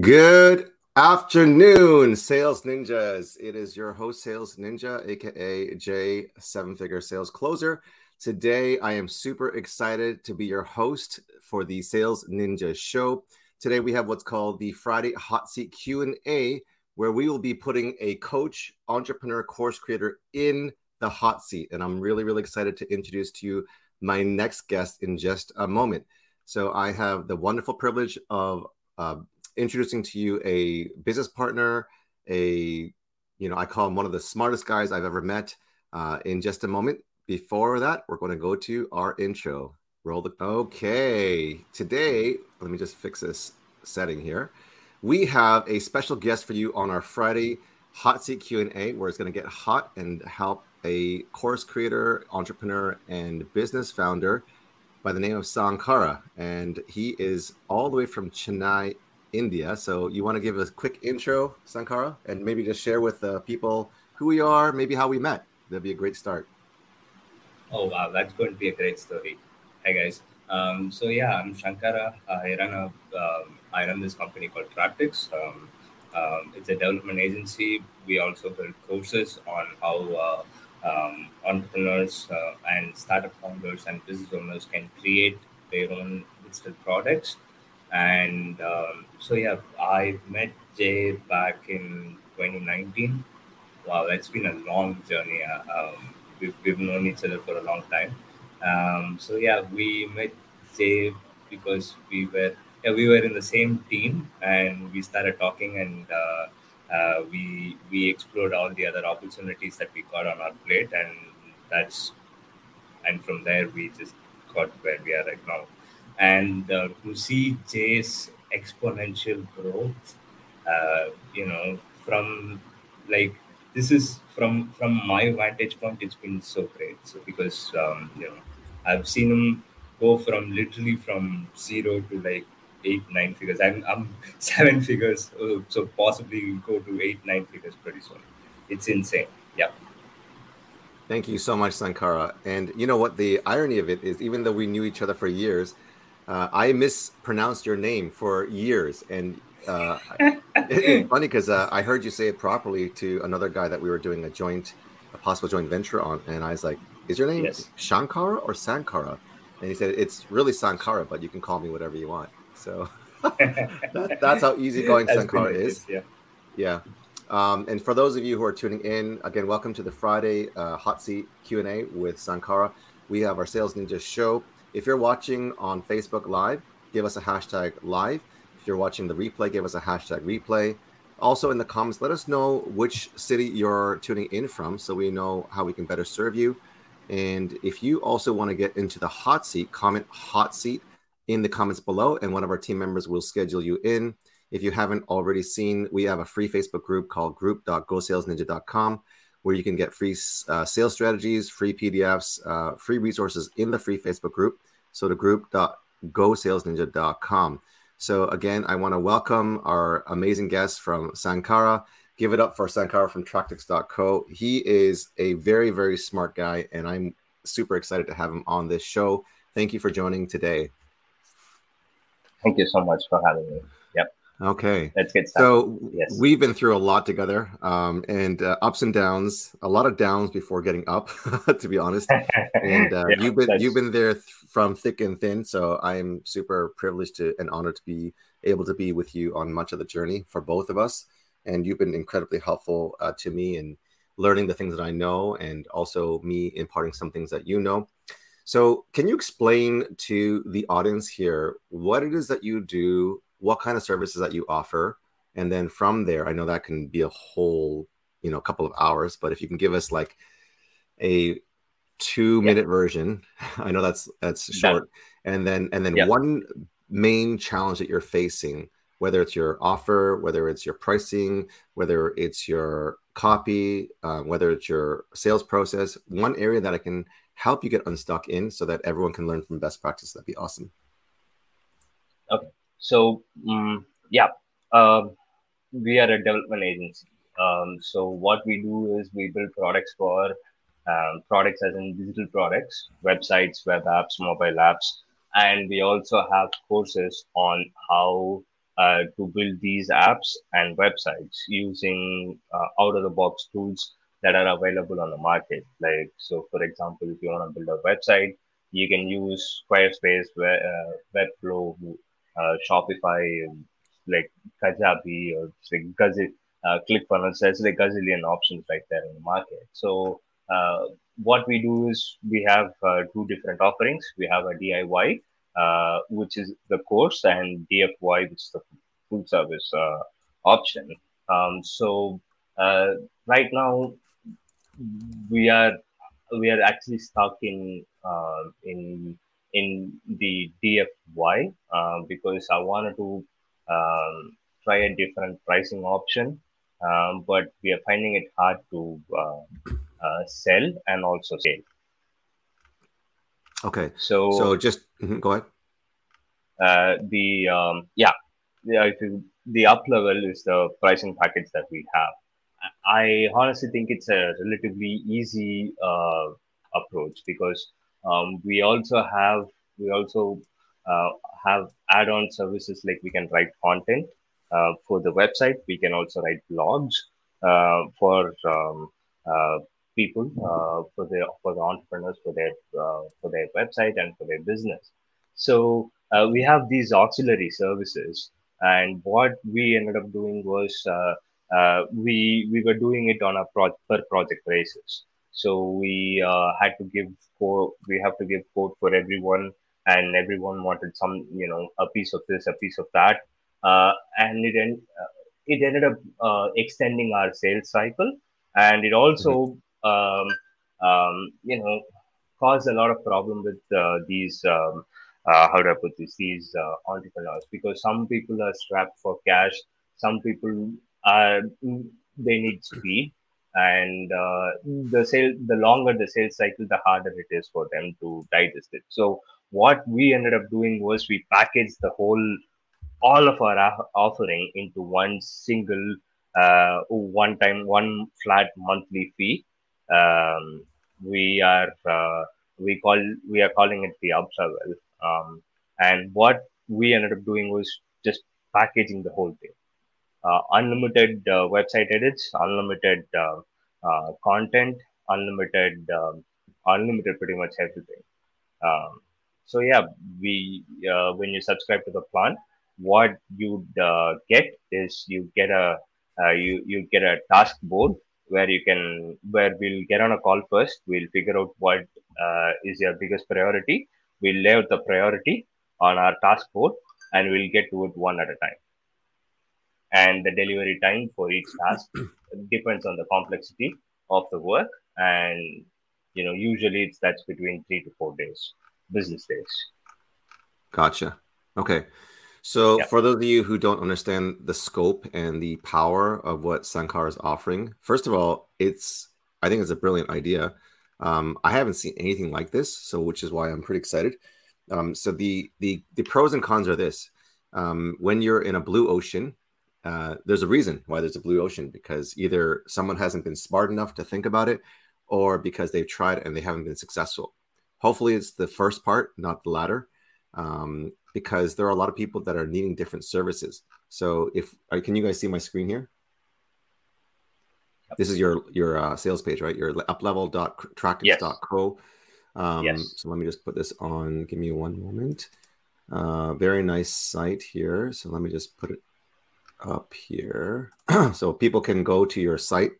Good afternoon, Sales Ninjas. It is your host, Sales Ninja, aka J Seven Figure Sales Closer. Today, I am super excited to be your host for the Sales Ninja Show. Today, we have what's called the Friday Hot Seat Q and A, where we will be putting a coach, entrepreneur, course creator in the hot seat. And I'm really, really excited to introduce to you my next guest in just a moment. So, I have the wonderful privilege of uh, introducing to you a business partner, a you know, I call him one of the smartest guys I've ever met. Uh, in just a moment, before that, we're going to go to our intro. Roll the okay. Today, let me just fix this setting here. We have a special guest for you on our Friday hot seat Q and A, where it's going to get hot and help a course creator, entrepreneur, and business founder by the name of Sankara, and he is all the way from Chennai, India. So you want to give a quick intro, Sankara, and maybe just share with uh, people who we are, maybe how we met. That'd be a great start. Oh wow, that's going to be a great story. Hi guys. Um, so yeah, I'm Shankara. I run a um, I run this company called Tractics. Um, um, it's a development agency. We also build courses on how uh, um, entrepreneurs uh, and startup founders and business owners can create their own digital products. And um, so yeah, I met Jay back in 2019. Wow, that's been a long journey. Uh, we've, we've known each other for a long time. Um, so yeah, we met Jay because we were yeah, we were in the same team and we started talking and uh, uh, we we explored all the other opportunities that we got on our plate and that's and from there we just got where we are right now. And uh, to see Jay's exponential growth, uh, you know, from like this is from from my vantage point it's been so great. So because um, you know i've seen him go from literally from zero to like eight nine figures. I'm, I'm seven figures so possibly go to eight nine figures pretty soon. It's insane. Yeah. Thank you so much sankara. And you know what? The irony of it is even though we knew each other for years uh, i mispronounced your name for years. And uh, it's funny because uh, I heard you say it properly to another guy that we were doing a joint, a possible joint venture on, and I was like, "Is your name yes. Shankara or Sankara?" And he said, "It's really Sankara, but you can call me whatever you want." So that, that's how easygoing Sankara is. Yeah, yeah. Um, and for those of you who are tuning in, again, welcome to the Friday uh, hot seat Q and A with Sankara. We have our Sales Ninja show. If you're watching on Facebook Live, give us a hashtag live if you're watching the replay, give us a hashtag replay. Also, in the comments, let us know which city you're tuning in from so we know how we can better serve you. And if you also want to get into the hot seat, comment hot seat in the comments below, and one of our team members will schedule you in. If you haven't already seen, we have a free Facebook group called group.gosalesninja.com where you can get free uh, sales strategies, free PDFs, uh, free resources in the free Facebook group. So the group.gosalesninja.com. So again, I want to welcome our amazing guest from Sankara. Give it up for Sankara from Tractics.co. He is a very, very smart guy, and I'm super excited to have him on this show. Thank you for joining today. Thank you so much for having me. Yep. Okay. Let's get started. So yes. we've been through a lot together, um, and uh, ups and downs. A lot of downs before getting up, to be honest. And uh, yeah, you've been that's... you've been there th- from thick and thin. So I'm super privileged to and honored to be able to be with you on much of the journey for both of us. And you've been incredibly helpful uh, to me in learning the things that I know, and also me imparting some things that you know. So, can you explain to the audience here what it is that you do what kind of services that you offer and then from there i know that can be a whole you know couple of hours but if you can give us like a two minute yeah. version i know that's that's short that, and then and then yeah. one main challenge that you're facing whether it's your offer whether it's your pricing whether it's your copy uh, whether it's your sales process one area that i can help you get unstuck in so that everyone can learn from best practice. That'd be awesome. Okay. So um, yeah, uh, we are a development agency. Um, so what we do is we build products for um, products as in digital products, websites, web apps, mobile apps, and we also have courses on how uh, to build these apps and websites using uh, out of the box tools that are available on the market. Like, so for example, if you want to build a website, you can use Squarespace, uh, Webflow, uh, Shopify, like Kajabi or like uh, ClickFunnels. There's like gazillion options right there in the market. So uh, what we do is we have uh, two different offerings. We have a DIY, uh, which is the course, and DFY, which is the full service uh, option. Um, so uh, right now we are we are actually stuck in uh, in in the DFY because I wanted to um, try a different pricing option, um, but we are finding it hard to uh, sell and also scale. Okay. So so just mm-hmm, go ahead. Uh, the um, yeah, the, the up level is the pricing package that we have. I honestly think it's a relatively easy uh, approach because um, we also have we also uh, have add-on services like we can write content uh, for the website. We can also write blogs uh, for um, uh, people uh, for their for the entrepreneurs for their for their website and for their business. So we have these auxiliary services, and what we ended up doing was uh, uh, we we were doing it on a pro- per project basis. So we uh, had to give code. We have to give code for everyone, and everyone wanted some you know a piece of this, a piece of that, and it en- it ended up extending our sales cycle and it also mm-hmm um, um, you know, caused a lot of problem with uh, these. Um, uh, how do I put this? These uh, entrepreneurs, because some people are strapped for cash, some people they need speed, and uh, the sale. The longer the sales cycle, the harder it is for them to digest it. So what we ended up doing was we packaged the whole, all of our offering into one single, uh, one time, one flat monthly fee um, we are uh, we call we are calling it the observer. Um, and what we ended up doing was just packaging the whole thing. Uh, unlimited uh, website edits, unlimited uh, content, unlimited, um, unlimited pretty much everything. Um, so yeah, we when you subscribe to the plan, what you get is you get a you you get a task board where you can where we'll get on a call first. We'll figure out what uh, is your biggest priority. We'll lay out the priority on our task board and we'll get to it one at a time and the delivery time for each task depends on the complexity of the work and you know usually it's that's between three to four days business days gotcha okay so, yeah. for those of you who don't understand the scope and the power of what Sankar is offering, first of all, it's I think it's a brilliant idea. Um, I haven't seen anything like this, so which is why I'm pretty excited. Um, so the the the pros and cons are this: um, when you're in a blue ocean, uh, there's a reason why there's a blue ocean because either someone hasn't been smart enough to think about it, or because they've tried and they haven't been successful. Hopefully, it's the first part, not the latter. Um, because there are a lot of people that are needing different services. So if can you guys see my screen here? This is your your uh, sales page, right? Your uplevel.tractics.co. Um, yes. So let me just put this on. Give me one moment. Uh, very nice site here. So let me just put it up here. so people can go to your site,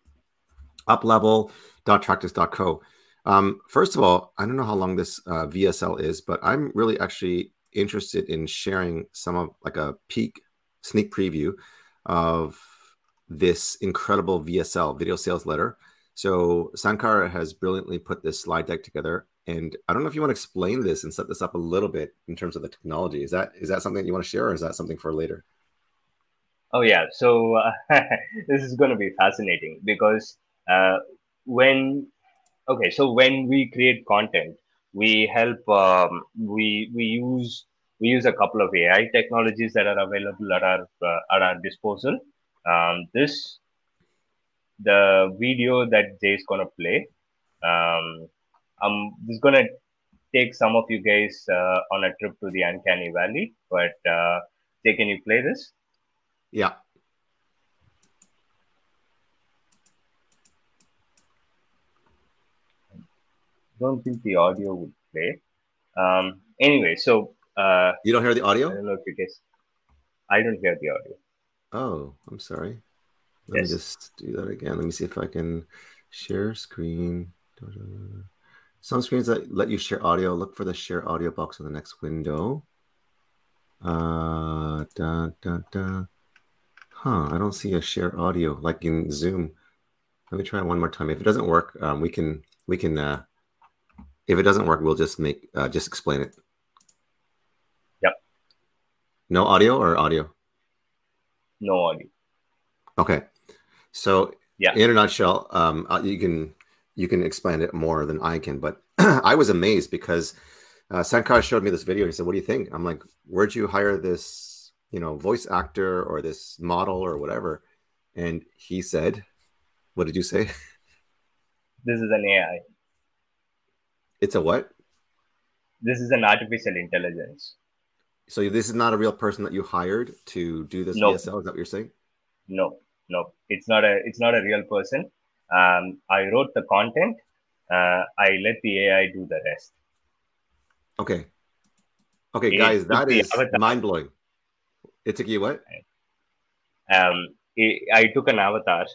uplevel.tractics.co. Um, first of all, I don't know how long this uh, VSL is, but I'm really actually interested in sharing some of like a peek sneak preview of this incredible VSL video sales letter. So Sankar has brilliantly put this slide deck together. And I don't know if you want to explain this and set this up a little bit in terms of the technology. Is that is that something you want to share, or is that something for later? Oh yeah, so uh, this is going to be fascinating because uh, when okay, so when we create content, we help um, we we use we use a couple of AI technologies that are available at our uh, at our disposal. Um, this the video that Jay is gonna play Um, I'm just gonna take some of you guys uh, on a trip to the uncanny valley. But uh, Jay, can you play this? Yeah. Don't think the audio would play. Um, anyway, so uh, You don't hear the audio? I don't know if you guys. I don't hear the audio. Oh, I'm sorry. Let Yes. me just do that again. Let me see if I can share screen. Some screens that let you share audio. Look for the share audio box in the next window. Uh, da, da, da. Huh, I don't see a share audio like in Zoom. Let me try one more time. If it doesn't work, um, we can we can. Uh, if it doesn't work, we'll just make uh, just explain it. Yep. No audio or audio. No audio. Okay. So Yeah. in a nutshell, um, uh, you can you can explain it more than I can. But I was amazed because uh, Sankar showed me this video. He said, "What do you think?" I'm like, "Where'd you hire this, you know, voice actor or this model or whatever?" And he said, "What did you say? This is an AI. It's a what? This is an artificial intelligence. So this is not a real person that you hired to do this No. VSL? Is that what you're saying? No, no, it's not a it's not a real person. Um, I wrote the content. Uh, I let the AI do the rest. Okay. Okay, It guys, that is mind blowing. It took you what? um, I I took an avatar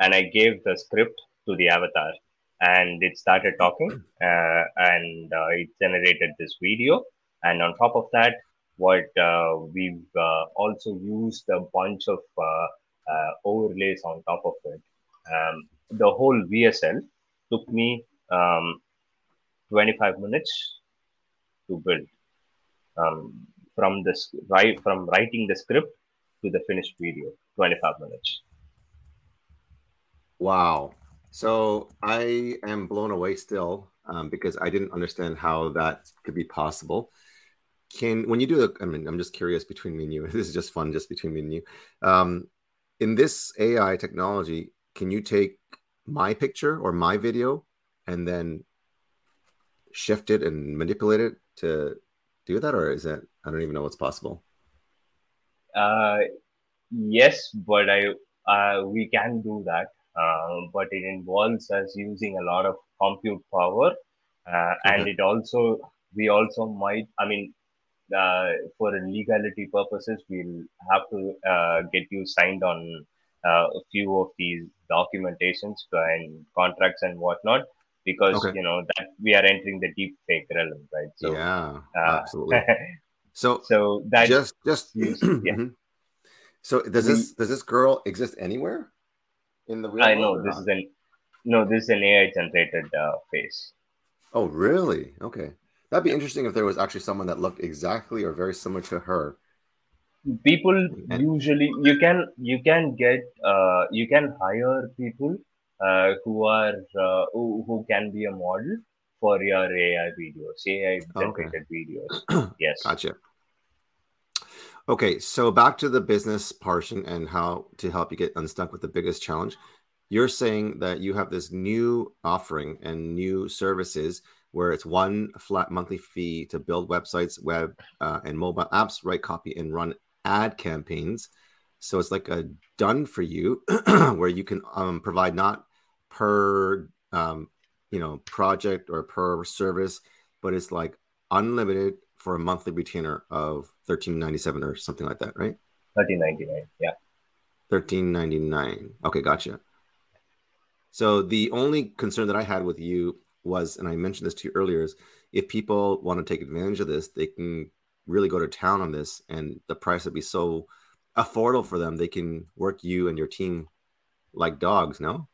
and I gave the script to the avatar, and it started talking, uh, and uh, it generated this video. And on top of that, what uh, we've uh, also used a bunch of uh, uh, overlays on top of it. Um, the whole VSL took me um, 25 minutes to build. Um, from this right from writing the script to the finished video 25 minutes Wow. So I am blown away still um, because I didn't understand how that could be possible. Can when you do the, I mean, I'm just curious between me and you. This is just fun, just between me and you. Um, in this AI technology, can you take my picture or my video and then shift it and manipulate it to do that, or is that I don't even know what's possible. uh, yes but i uh, we can do that. Uh, but it involves us using a lot of compute power uh, and it also we also might i mean uh, for legality purposes we'll have to uh, get you signed on uh, a few of these documentations and contracts and whatnot because Okay. you know that we are entering the deep fake realm right so yeah, uh, absolutely. So so that just just yeah. Mhm. So does We- this does this girl exist anywhere in the real I know this not? is an no, this is an AI generated uh, face. Oh, really? Okay. That'd be interesting if there was actually someone that looked exactly or very similar to her. People And- usually you can you can get uh, you can hire people uh, who are uh, who, who can be a model for your AI videos, AI Oh, okay. generated videos. Yes. Gotcha. Okay, so back to the business portion and how to help you get unstuck with the biggest challenge. You're saying that you have this new offering and new services where it's one flat monthly fee to build websites, web, uh, and mobile apps, write copy, and run ad campaigns. So it's like a done for you where you can um, provide not per um, you know project or per service, but it's like unlimited for a monthly retainer of thirteen ninety seven or something like that, right? Thirteen ninety nine. Yeah. Thirteen ninety nine. Okay, gotcha. So the only concern that I had with you was, and I mentioned this to you earlier, is if people want to take advantage of this, they can really go to town on this, and the price would be so affordable for them. They can work you and your team like dogs. No.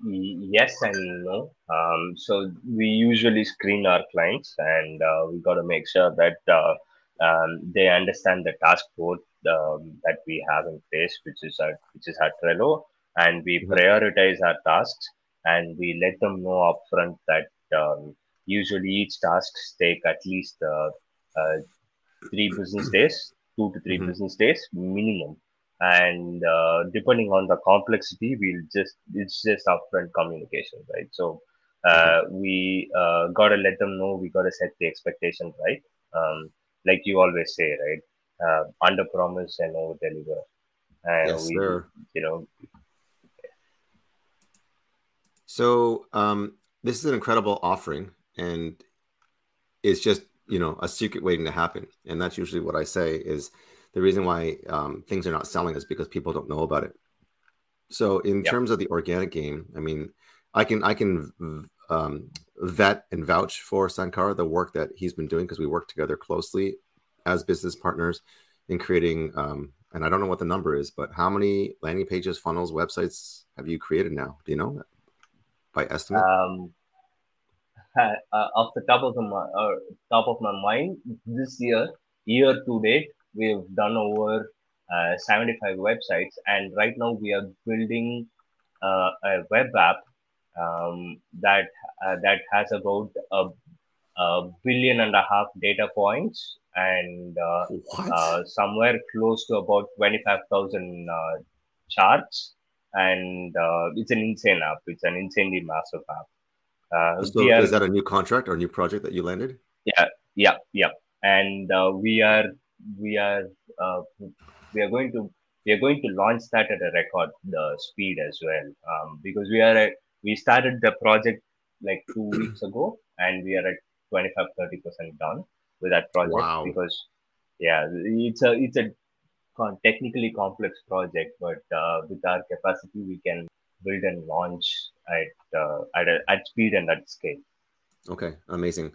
Yes and no. Um, so we usually screen our clients, and uh, we got to make sure that uh, um, they understand the task board um, that we have in place, which is our which is our Trello, and we Mhm. prioritize our tasks, and we let them know upfront that um, usually each tasks take at least uh, uh, three business days, two to 3 Mhm. business days minimum and uh, depending on the complexity, we'll just it's just upfront communication, right? So uh, we uh, gotta let them know we gotta set the expectation right. Um, like you always say, right? Uh, under promise and over deliver. And yes, we, sir. you know, So um, this is an incredible offering, and it's just you know a secret waiting to happen. And that's usually what I say is the reason why um, things are not selling is because people don't know about it. So in Yep. terms of the organic game, I mean, I can I can um, vet and vouch for Sankar the work that he's been doing because we work together closely as business partners in creating. Um, and I don't know what the number is, but how many landing pages, funnels, websites have you created now? Do you know by estimate? um, uh, off the top of the mi- uh, top of my mind, this year, year to date, we've done over uh, 75 websites, and right now we are building uh, a web app um, that uh, that has about a, a billion and a half data points and uh, uh, somewhere close to about 25,000 uh, charts. And uh, it's an insane app. It's an insanely massive app. Uh, so are, is that a new contract or a new project that you landed? yeah, yeah, yeah. And uh, we are, we are, uh, we are going to, we are going to launch that at a record the speed as well. Um, because we are, at, we started the project like two weeks ago, and we are at 25, 30 percent done with that project Wow. because yeah it's a it's a technically complex project but uh, with our capacity we can build and launch at uh, at, a, at speed and at scale Okay, amazing.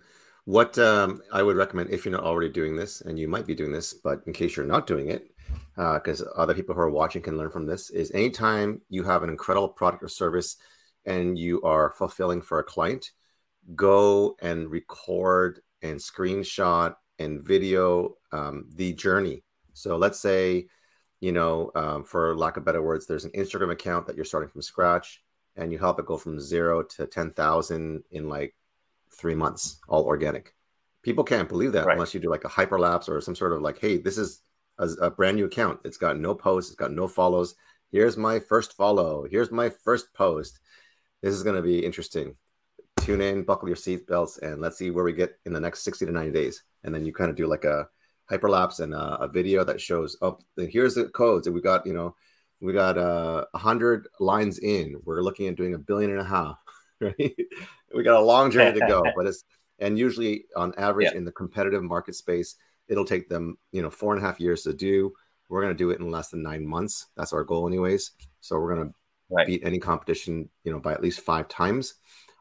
What um, I would recommend if you're not already doing this, and you might be doing this, but in case you're not doing it, because other people who are watching can learn from this, is anytime you have an incredible product or service and you are fulfilling for a client, go and record and screenshot and video um, the journey. So let's say, you know, um, for lack of better words, there's an Instagram account that you're starting from scratch, and you help it go from zero to ten thousand in like three months, all organic. People can't believe that Right. unless you do like a hyperlapse or some sort of like, hey, this is a, a brand new account. It's got no posts, it's got no follows. Here's my first follow. Here's my first post. This is going to be interesting. Tune in, buckle your seatbelts, and let's see where we get in the next 60 to 90 days. And then you kind of do like a hyperlapse and a, a video that shows, oh, here's the codes. And we got, you know, we got uh, 100 lines in. We're looking at doing a billion and a half, right? We got a long journey to go, but it's, and usually on average Yeah. in the competitive market space, it'll take them, you know, four and a half years to do. We're going to do it in less than nine months. That's our goal, anyways. So we're going to Right. beat any competition, you know, by at least five times.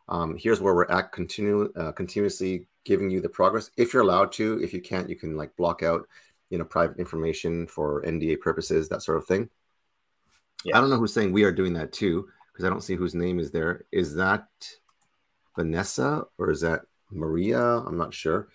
Um, here's where we're at, continue, uh, continuously giving you the progress. If you're allowed to, if you can't, you can like block out, you know, private information for NDA purposes, that sort of thing. Yeah. I don't know who's saying we are doing that too, because I don't see whose name is there. Is that Vanessa or is that Maria? I'm not sure.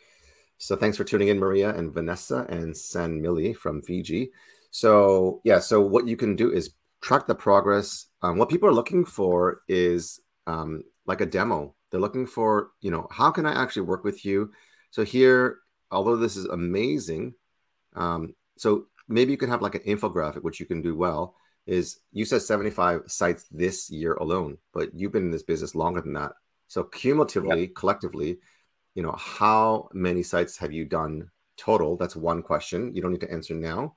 So thanks for tuning in, Maria and Vanessa and San Mili from Fiji. So yeah, so what you can do is track the progress. Um, what people are looking for is um, like a demo. They're looking for, you know, how can I actually work with you? So here, although this is amazing, um, so maybe you can have like an infographic, which you can do well. Is you said 75 sites this year alone, but you've been in this business longer than that. So cumulatively, collectively, you know, how many sites have you done total? That's one question. You don't need to answer now.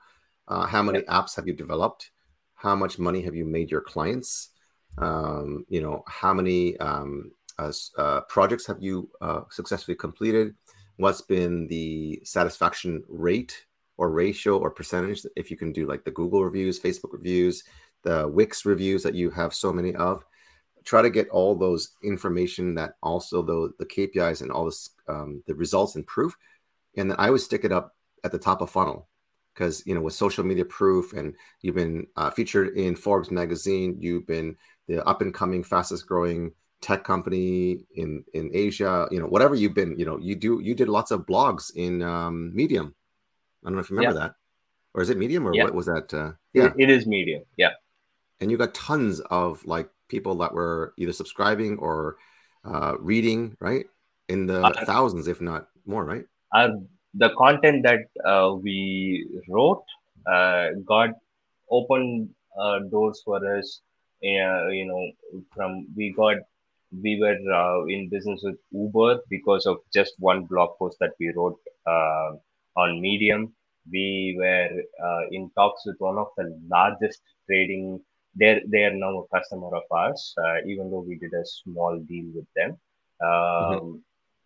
Uh, how many apps have you developed? How much money have you made your clients? Um, you know, how many um, uh, uh, projects have you uh, successfully completed? What's been the satisfaction rate or ratio or percentage? If you can do like the Google reviews, Facebook reviews, the Wix reviews that you have so many of, try to get all those information that also the the KPIs and all this um, the results and proof, and then I would stick it up at the top of funnel because you know with social media proof and you've been uh, featured in Forbes magazine, you've been the up and coming fastest growing tech company in in Asia, you know whatever you've been, you know you do you did lots of blogs in um, Medium. I don't know if you remember that, or is it Medium or Yeah. what was that? Uh, yeah, it is medium yeah and you got tons of like people that were either subscribing or uh, reading, right? In the Uh, thousands, if not more, right? our the content that uh, we wrote uh, got open uh, doors for us. Uh, you know, from we got we were uh, in business with Uber because of just one blog post that we wrote uh, on Medium. We were uh, in talks with one of the largest trading. They're they are now a customer of ours, uh, even though we did a small deal with them. Um, mm-hmm.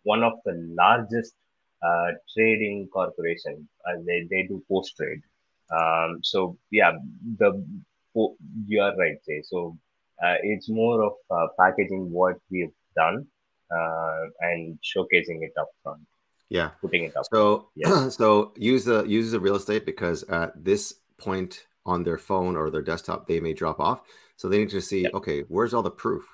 One of the largest uh, trading corporation. Uh, they they do post trade. Um, so yeah, the you are right, Jay. So uh, it's more of uh, packaging what we've done uh, and showcasing it up front. Yeah, putting it up. So so use the use the real estate because at this point on their phone or their desktop they may drop off. So they need to see okay, where's all the proof?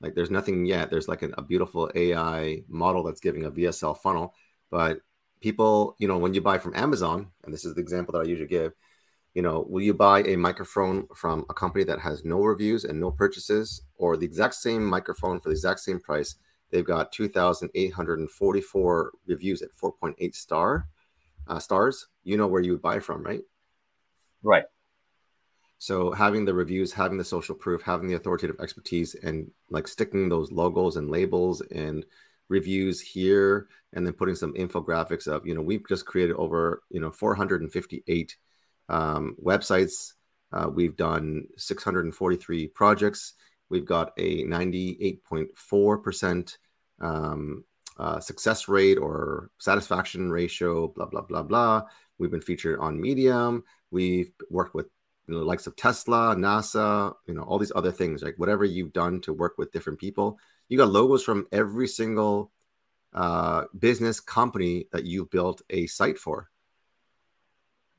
Like there's nothing yet. There's like an, a beautiful AI model that's giving a VSL funnel, but people, you know, when you buy from Amazon, and this is the example that I usually give, you know, will you buy a microphone from a company that has no reviews and no purchases, or the exact same microphone for the exact same price? They've got 2,844 reviews at 4.8 star uh, stars. You know where you would buy from, right? Right. So having the reviews, having the social proof, having the authoritative expertise, and like sticking those logos and labels and reviews here, and then putting some infographics of, you know, we've just created over, you know, 458 um, websites. Uh, we've done 643 projects. We've got a 98.4% um, uh, success rate or satisfaction ratio, blah, blah, blah, blah. We've been featured on Medium. We've worked with you know, the likes of Tesla, NASA, you know, all these other things, like whatever you've done to work with different people. You got logos from every single uh, business company that you've built a site for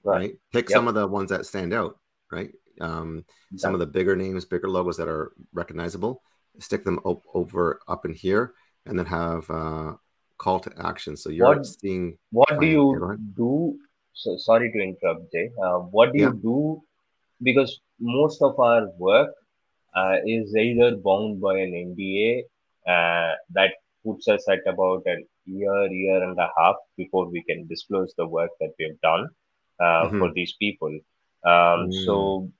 right? right? Pick yep. some of the ones that stand out, right? Um, some of the bigger names, bigger logos that are recognizable. Stick them op- over up in here, and then have uh, call to action. So you're what, seeing. What do you do? So sorry to interrupt, Jay. Uh, what do yeah. you do? Because most of our work uh, is either bound by an NDA uh, that puts us at about a year, year and a half before we can disclose the work that we've done uh, mm-hmm. for these people. Um, mm. So,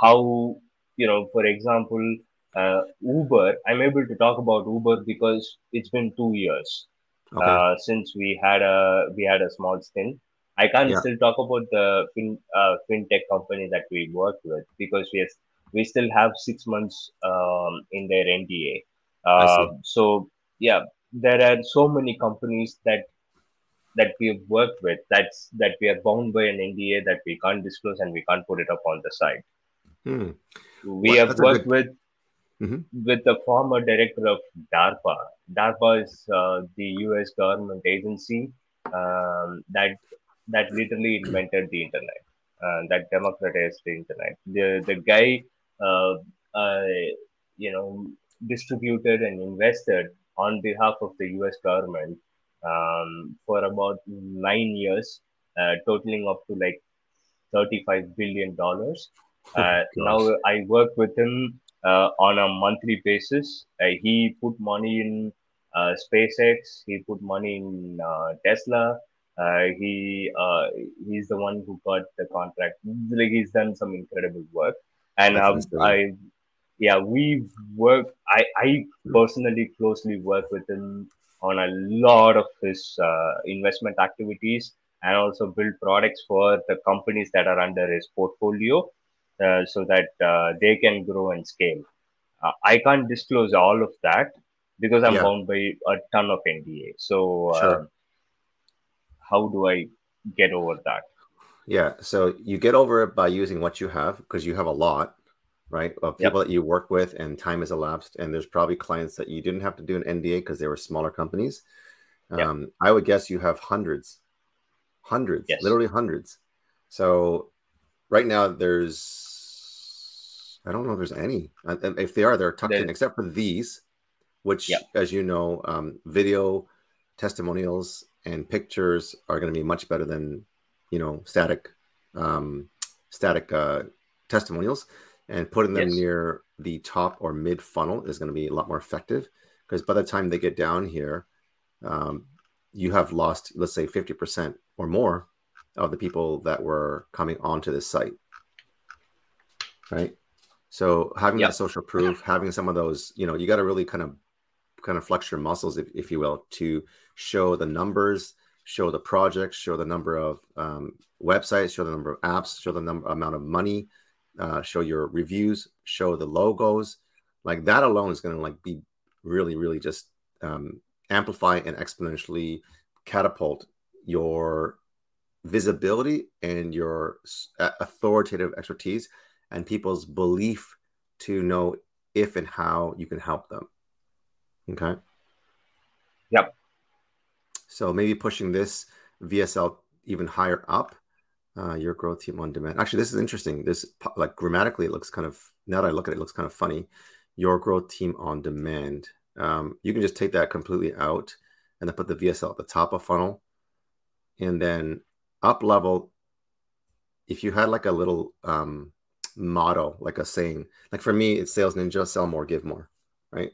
how, you know, for example, uh, Uber, I'm able to talk about Uber because it's been two years okay. Uh, since we had a we had a small stint. I can't yeah. still talk about the fin, uh, fintech company that we worked with because we have, we still have six months um, in their NDA. Uh, so yeah, there are so many companies that that we've worked with that's that we are bound by an NDA that we can't disclose and we can't put it up on the site. Hmm. We well, have worked good... with mm-hmm. with the former director of DARPA. DARPA is uh, the U.S. government agency um, that that literally invented the internet, uh, that democratized the internet. The the guy, uh, uh you know, distributed and invested on behalf of the U.S. government um, for about nine years, uh, totaling up to like $35 billion. Uh, now I work with him uh, on a monthly basis. Uh, he put money in uh, SpaceX. He put money in uh, Tesla. He he's the one who got the contract. Like he's done some incredible work, and um, I yeah we work. I I personally closely work with him on a lot of his uh, investment activities and also build products for the companies that are under his portfolio uh, so that uh, they can grow and scale. Uh, I can't disclose all of that because I'm yeah. bound by a ton of NDA. So, uh, sure. How do I get over that? Yeah, so you get over it by using what you have because you have a lot right? Of people yep. that you work with and time has elapsed. And there's probably clients that you didn't have to do an NDA because they were smaller companies. Yep. Um, I would guess you have hundreds, hundreds, yes. literally hundreds. So right now there's, I don't know if there's any. If they are, they're tucked in, except for these, which, yep. as you know, um, video testimonials and pictures are going to be much better than, you know, static, um, static uh, testimonials and putting them yes. near the top or mid funnel is going to be a lot more effective because by the time they get down here, um, you have lost, let's say, 50% or more of the people that were coming onto this site. right? So having Yep. that social proof, having some of those, you know, you got to really kind of kind of flex your muscles, if, if you will, to show the numbers, show the projects, show the number of um, websites, show the number of apps, show the number amount of money, uh, show your reviews, show the logos. Like that alone is going to like be really, really just um, amplify and exponentially catapult your visibility and your authoritative expertise and people's belief to know if and how you can help them. Okay. Yep. So maybe pushing this VSL even higher up, uh, your growth team on demand. Actually, this is interesting. This like grammatically, it looks kind of now that I look at it, it looks kind of funny. Your growth team on demand. Um, you can just take that completely out and then put the VSL at the top of funnel, and then up level. If you had like a little um, motto, like a saying, like for me, it's Sales Ninja: sell more, give more, right?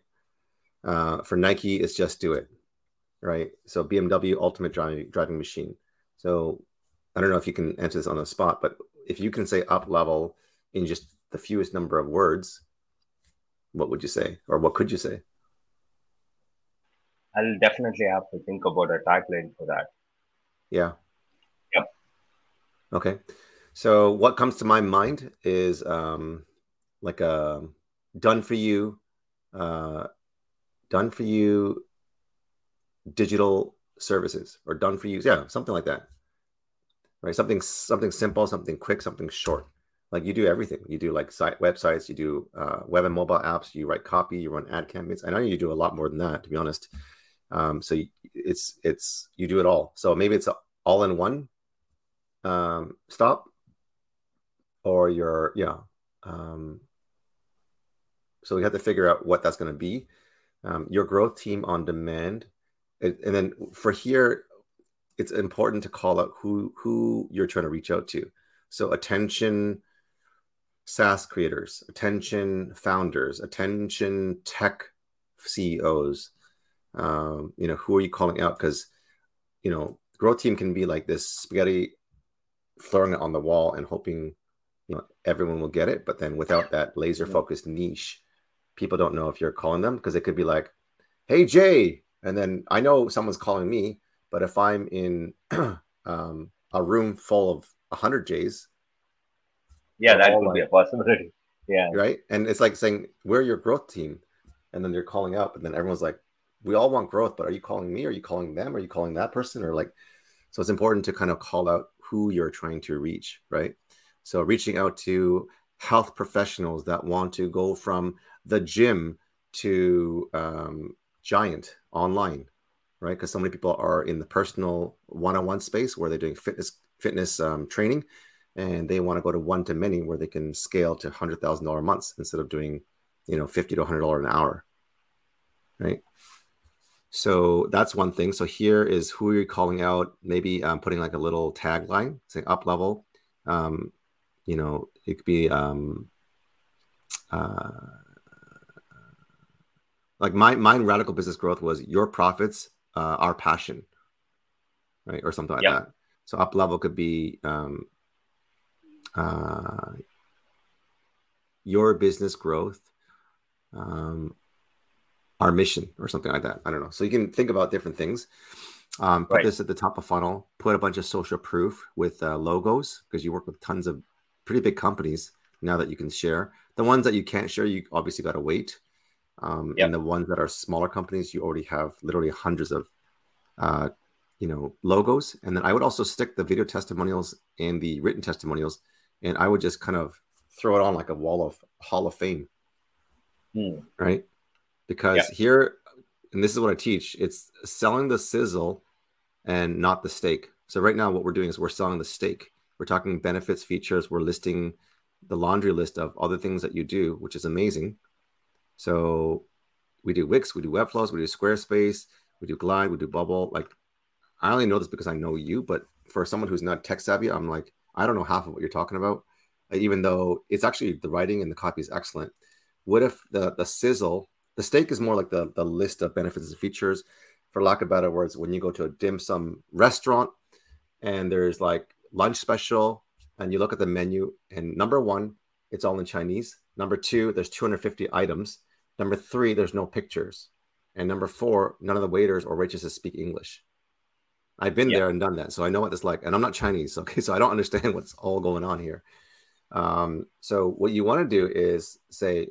Uh, for Nike, it's just do it, right? So BMW Ultimate Driving Driving Machine. So I don't know if you can answer this on the spot, but if you can say up level in just the fewest number of words, what would you say, or what could you say? I'll definitely have to think about a tagline for that. Yeah. Yep. Okay. So what comes to my mind is um like a done for you, uh done for you digital services or done for you, yeah, something like that. Right? Something something simple, something quick, something short. Like you do everything. You do like site websites, you do uh, web and mobile apps, you write copy, you run ad campaigns. I know you do a lot more than that, to be honest. Um, so it's it's you do it all. So maybe it's all in one um, stop, or your yeah. Um, so we have to figure out what that's going to be. Um, your growth team on demand, and, and then for here, it's important to call out who who you're trying to reach out to. So attention SaaS creators, attention founders, attention tech CEOs. Um, you know, who are you calling out? Because you know, growth team can be like this spaghetti, throwing it on the wall and hoping you know everyone will get it. But then without that laser focused niche, people don't know if you're calling them because it could be like, "Hey Jay," and then I know someone's calling me, but if I'm in um, a room full of hundred Jays, Yeah, that would could be a like- possibility. Yeah. right? And it's like saying, "We're your growth team," and then they're calling out, and then everyone's like, "We all want growth, but are you calling me? Are you calling them? Are you calling that person?" Or like, so it's important to kind of call out who you're trying to reach, right? So reaching out to health professionals that want to go from the gym to um, giant online, right? Because so many people are in the personal one-on-one space where they're doing fitness fitness um, training, and they want to go to one to many where they can scale to hundred thousand dollar months instead of doing, you know, fifty to hundred dollar an hour, right? So that's one thing. So here is who you're calling out. Maybe um, putting like a little tagline, saying up level. Um, you know, it could be um, uh, like my mine radical business growth was your profits, uh, our passion, right, or something like Yeah. that. So up level could be um, uh, your business growth, um, our mission, or something like that. I don't know. So you can think about different things. Um, put Right. this at the top of funnel. Put a bunch of social proof with uh, logos because you work with tons of pretty big companies now that you can share. The ones that you can't share, you obviously got to wait. Um, Yep. And the ones that are smaller companies, you already have literally hundreds of, uh, you know, logos. And then I would also stick the video testimonials and the written testimonials, and I would just kind of throw it on like a wall of Hall of Fame, Hmm. right? Because Yep. here, and this is what I teach, it's selling the sizzle and not the steak. So right now, what we're doing is we're selling the steak. We're talking benefits, features. We're listing the laundry list of other things that you do, which is amazing. So we do Wix, we do Webflows, we do Squarespace, we do Glide, we do Bubble. Like I only know this because I know you, but for someone who's not tech savvy, I'm like, I don't know half of what you're talking about, uh, even though it's actually the writing and the copy is excellent. What if the the sizzle, the steak is more like the the list of benefits and features, for lack of better words, when you go to a dim sum restaurant and there's like lunch special and you look at the menu and number one it's all in Chinese. Number two, there's 250 items. Number three, there's no pictures. And number four, none of the waiters or waitresses speak English. I've been there and done that, so I know what it's like. And I'm not Chinese, okay, so I don't understand what's all going on here. Um, so what you want to do is say,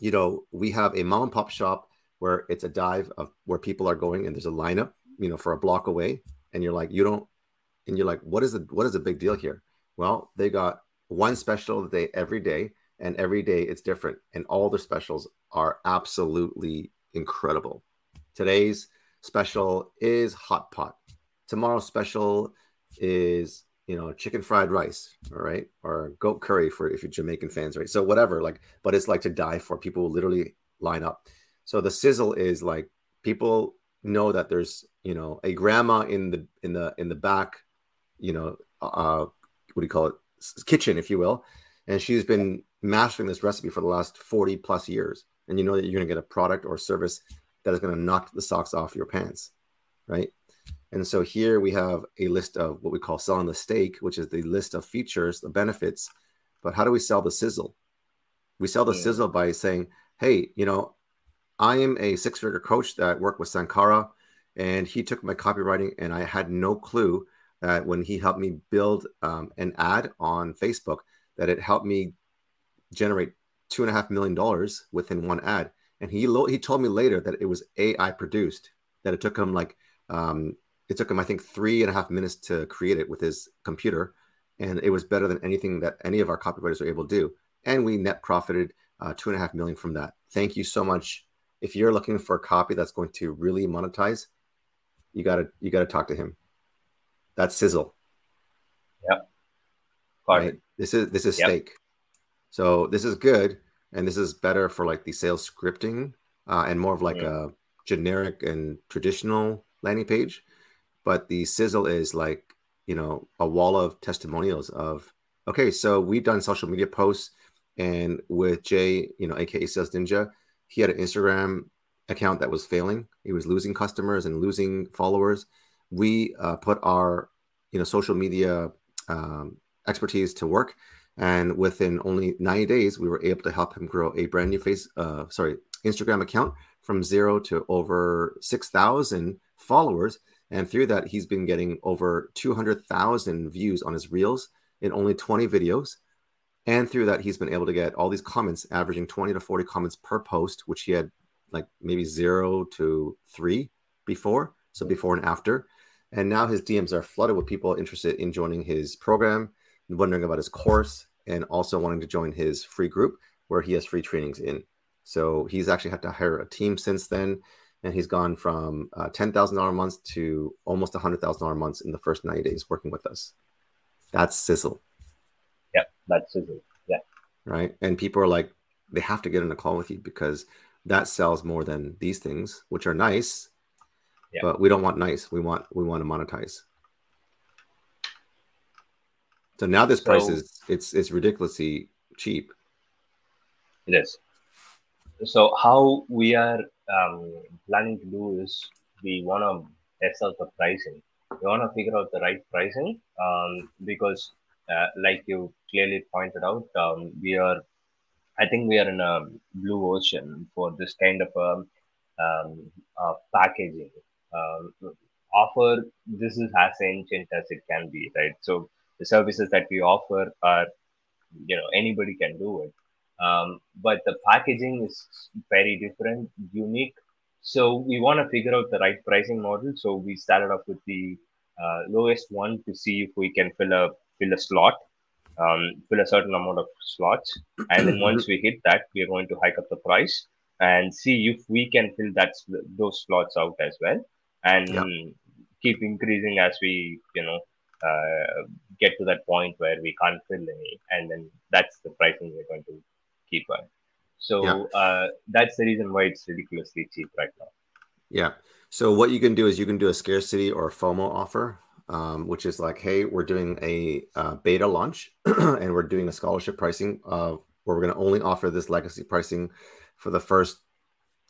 you know, we have a mom and pop shop where it's a dive of where people are going, and there's a lineup, you know, for a block away, and you're like, you don't, and you're like, what is the what is the big deal here? Well, they got one special day every day, and every day it's different, and all the specials are absolutely incredible. Today's special is hot pot. Tomorrow's special is you know chicken fried rice, all right, or goat curry for if you're Jamaican fans, right? So whatever, like, but it's like to die for. People literally line up. So the sizzle is like people know that there's you know a grandma in the in the in the back, you know, uh, what do you call it, kitchen, if you will, and she's been mastering this recipe for the last 40 plus years and you know that you're going to get a product or service that is going to knock the socks off your pants, right? And so here we have a list of what we call selling the steak, which is the list of features, the benefits. But how do we sell the sizzle? We sell the yeah. sizzle by saying, hey, you know, I am a six figure coach that worked with Sankara, and he took my copywriting, and I had no clue that when he helped me build um, an ad on Facebook, that it helped me generate two and a half million dollars within one ad. And he he told me later that it was AI produced. That it took him like um, it took him I think three and a half minutes to create it with his computer, and it was better than anything that any of our copywriters are able to do. And we net profited uh, two and a half million from that. Thank you so much. If you're looking for a copy that's going to really monetize, you gotta you gotta talk to him. That's sizzle. Yep. Right. This is this is yep. steak. So this is good, and this is better for like the sales scripting uh, and more of like yeah. a generic and traditional landing page. But the sizzle is like you know a wall of testimonials of okay, so we've done social media posts, and with Jay, you know, aka Sales Ninja, he had an Instagram account that was failing. He was losing customers and losing followers. We uh, put our you know social media um, expertise to work and within only 90 days, we were able to help him grow a brand new face, uh, sorry, Instagram account from zero to over 6,000 followers. And through that, he's been getting over 200,000 views on his reels in only 20 videos. And through that, he's been able to get all these comments, averaging 20 to 40 comments per post, which he had like maybe zero to three before. So before and after. And now his DMs are flooded with people interested in joining his program, wondering about his course, and also wanting to join his free group where he has free trainings in. So he's actually had to hire a team since then, and he's gone from uh, ten thousand dollar months to almost a hundred thousand dollar months in the first ninety days working with us. That's sizzle. Yeah, that's sizzle. Yeah. Right, and people are like, they have to get in a call with you because that sells more than these things, which are nice, yeah. but we don't want nice. We want we want to monetize. So now this price so, is it's it's ridiculously cheap. It is. So how we are um, planning to do is we want to test out the pricing. We want to figure out the right pricing um, because, uh, like you clearly pointed out, um, we are. I think we are in a blue ocean for this kind of a, um, um, uh, packaging. Um, offer this is as ancient as it can be, right? So the services that we offer are you know anybody can do it. Um, but the packaging is very different unique. So we want to figure out the right pricing model. So we started off with the uh, lowest one to see if we can fill a fill a slot um, fill a certain amount of slots. And then once we hit that we are going to hike up the price and see if we can fill that those slots out as well. And yeah. keep increasing as we you know uh, get to that point where we can't fill any, and then that's the pricing we're going to keep on. So yeah. uh, that's the reason why it's ridiculously cheap right now. Yeah. So what you can do is you can do a scarcity or a FOMO offer, um, which is like, hey, we're doing a uh, beta launch and we're doing a scholarship pricing of where we're going to only offer this legacy pricing for the first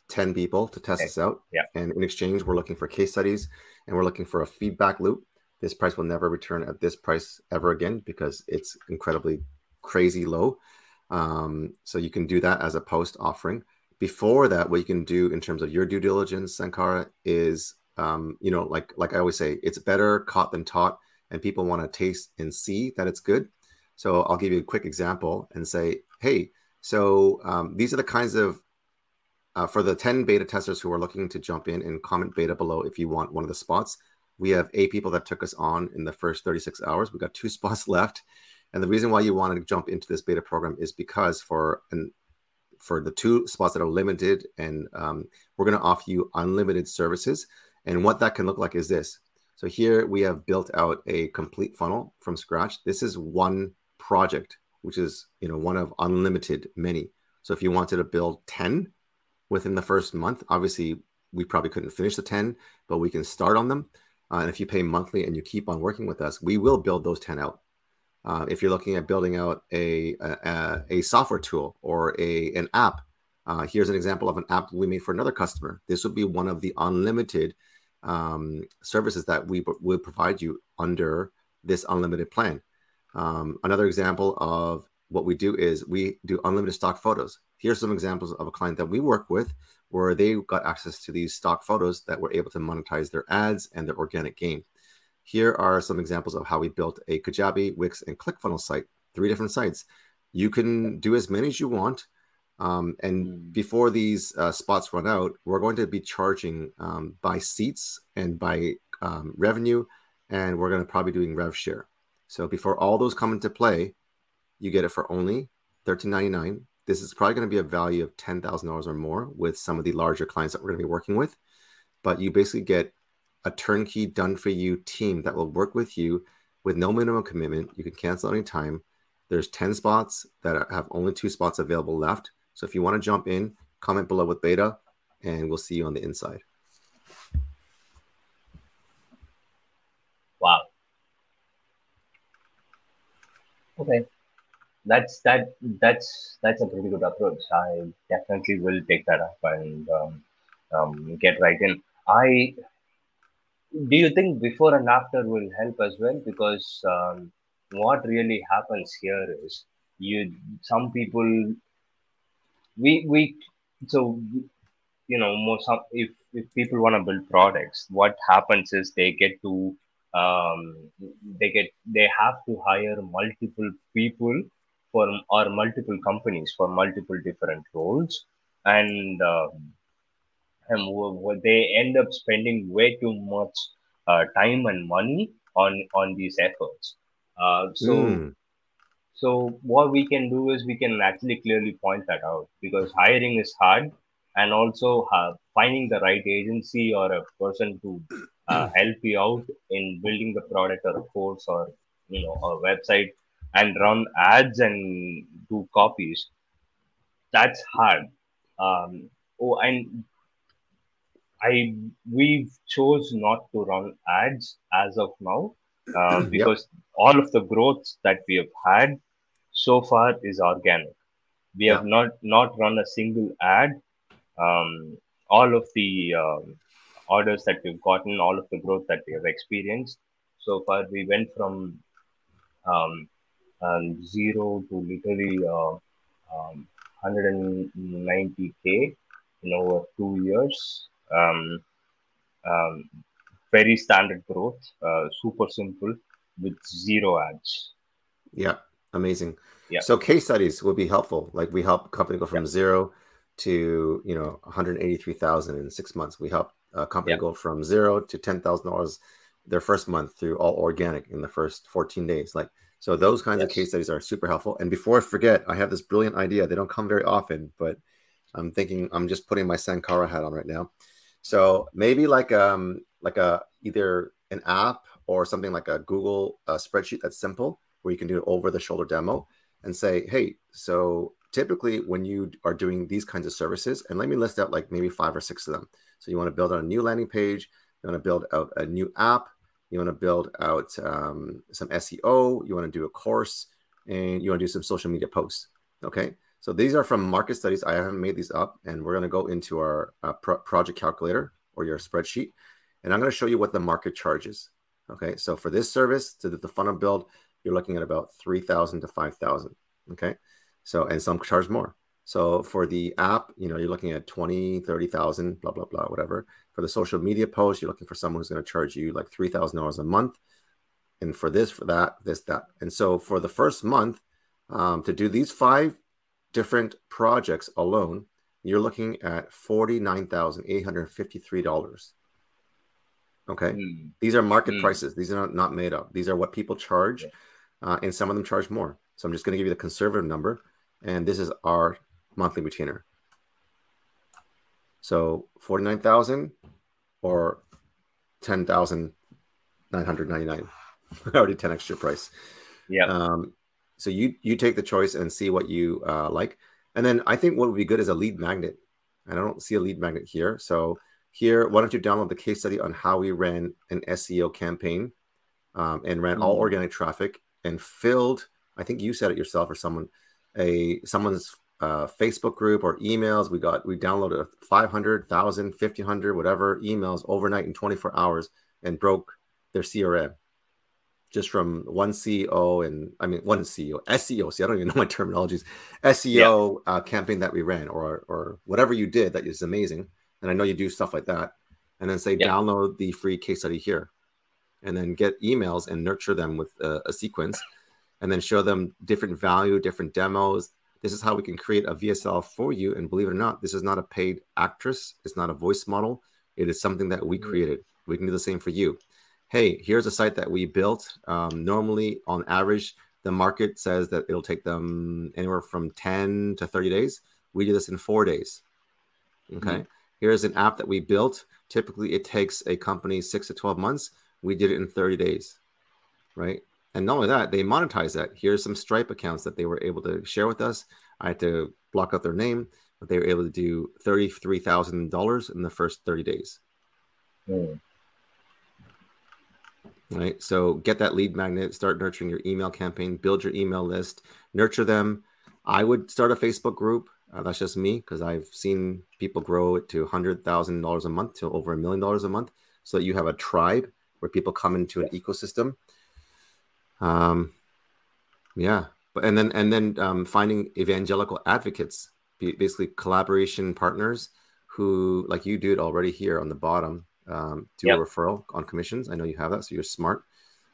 10 people to test okay. us out. Yeah. And in exchange, we're looking for case studies and we're looking for a feedback loop this price will never return at this price ever again because it's incredibly crazy low. Um, so you can do that as a post offering. Before that, what you can do in terms of your due diligence, Sankara, is um, you know, like like I always say, it's better caught than taught, and people want to taste and see that it's good. So I'll give you a quick example and say, hey, so um, these are the kinds of uh, for the 10 beta testers who are looking to jump in and comment beta below if you want one of the spots. We have eight people that took us on in the first 36 hours. We've got two spots left. And the reason why you want to jump into this beta program is because for an for the two spots that are limited, and um, we're going to offer you unlimited services. And what that can look like is this. So here we have built out a complete funnel from scratch. This is one project, which is you know one of unlimited many. So if you wanted to build 10 within the first month, obviously we probably couldn't finish the 10, but we can start on them. Uh, and if you pay monthly and you keep on working with us, we will build those 10 out. Uh, if you're looking at building out a, a, a software tool or a, an app, uh, here's an example of an app we made for another customer. This would be one of the unlimited um, services that we will provide you under this unlimited plan. Um, another example of what we do is we do unlimited stock photos. Here's some examples of a client that we work with where they got access to these stock photos that were able to monetize their ads and their organic gain. Here are some examples of how we built a Kajabi, Wix, and ClickFunnels site, three different sites. You can do as many as you want. Um, and hmm. before these uh, spots run out, we're going to be charging um, by seats and by um, revenue, and we're going to probably doing rev share. So before all those come into play, you get it for only $13.99. This is probably going to be a value of $10,000 or more with some of the larger clients that we're going to be working with. But you basically get a turnkey done for you team that will work with you with no minimum commitment. You can cancel anytime. There's 10 spots that have only two spots available left. So if you want to jump in, comment below with beta and we'll see you on the inside. Wow. Okay. That's that that's that's a pretty good approach. I definitely will take that up and um, um, get right in. I do you think before and after will help as well? Because um, what really happens here is you some people we we so you know most some if if people want to build products, what happens is they get to um, they get they have to hire multiple people for or multiple companies for multiple different roles and uh, and they end up spending way too much uh, time and money on on these efforts uh, so mm. so what we can do is we can actually clearly point that out because hiring is hard and also uh, finding the right agency or a person to uh, help you out in building the product or a course or you know a website and run ads and do copies that's hard um, oh and I we've chose not to run ads as of now uh, because yep. all of the growth that we have had so far is organic. We have not not run a single ad. Um, all of the um, orders that we've gotten, all of the growth that we have experienced so far, we went from um, um zero to literally uh, 190k um, in over two years um, um, very standard growth, uh, super simple with zero ads. Yeah, amazing. Yeah. So case studies would be helpful. Like we help company go from yeah. zero to you know 183,000 in six months. We help a company yeah. go from zero to ten thousand dollars their first month through all organic in the first 14 days. Like so, those kinds yes. of case studies are super helpful. And before I forget, I have this brilliant idea. They don't come very often, but I'm thinking I'm just putting my Sankara hat on right now. So maybe like um like a either an app or something like a Google uh, spreadsheet that's simple where you can do an over the shoulder demo and say, hey, so typically when you are doing these kinds of services, and let me list out like maybe five or six of them. So you want to build out a new landing page, you want to build out a new app, you want to build out um, some SEO, you want to do a course, and you want to do some social media posts. Okay. So these are from market studies. I haven't made these up, and we're going to go into our uh, pro- project calculator or your spreadsheet, and I'm going to show you what the market charges. Okay, so for this service to the funnel build, you're looking at about three thousand to five thousand. Okay, So, and some charge more. So for the app, you know, you're looking at 20, 30,000, blah, blah, blah, whatever. For the social media post, you're looking for someone who's going to charge you like $3,000 a month. And for this, for that, this, that. And so for the first month, um, to do these five different projects alone, you're looking at $49,853. Okay. Mm. These are market mm. prices. These are not, not made up. These are what people charge. Uh, and some of them charge more. So I'm just going to give you the conservative number. And this is our monthly retainer. So 49,000 or 10,999. Already 10 extra price. Yeah. Um, so you you take the choice and see what you uh, like. And then I think what would be good is a lead magnet. And I don't see a lead magnet here. So here, why don't you download the case study on how we ran an SEO campaign um, and ran mm-hmm. all organic traffic and filled, I think you said it yourself or someone, a someone's uh, Facebook group or emails. We got we downloaded 500, 1,000, 1,500, whatever emails overnight in 24 hours and broke their CRM just from one CEO and I mean one CEO SEO. See, I don't even know my terminologies. SEO yeah. uh, campaign that we ran or or whatever you did that is amazing. And I know you do stuff like that. And then say yeah. download the free case study here, and then get emails and nurture them with a, a sequence, and then show them different value, different demos, this is how we can create a VSL for you. And believe it or not, this is not a paid actress. It's not a voice model. It is something that we mm. created. We can do the same for you. Hey, here's a site that we built. Um, normally, on average, the market says that it'll take them anywhere from 10 to 30 days. We do this in four days. Okay. Mm-hmm. Here's an app that we built. Typically, it takes a company six to 12 months. We did it in 30 days. Right. And not only that, they monetize that. Here's some Stripe accounts that they were able to share with us. I had to block out their name, but they were able to do $33,000 in the first 30 days. Mm. Right. So get that lead magnet, start nurturing your email campaign, build your email list, nurture them. I would start a Facebook group. Uh, that's just me because I've seen people grow it to $100,000 a month to over a million dollars a month so that you have a tribe where people come into an ecosystem um, yeah, but and then and then um, finding evangelical advocates, basically collaboration partners who, like you do it already here on the bottom, um, do yep. a referral on commissions. I know you have that, so you're smart,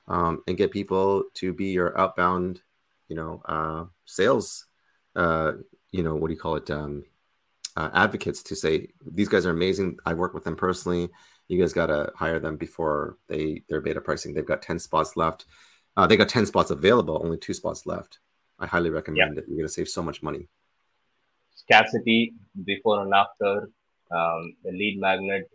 um, and get people to be your outbound, you know, uh, sales. Uh, you know, what do you call it? Um, uh, advocates to say these guys are amazing. I work with them personally. You guys got to hire them before they their beta pricing. They've got ten spots left uh, they got 10 spots available, only two spots left. I highly recommend yeah. it. You're going to save so much money. Scarcity before and after, um, the lead magnet,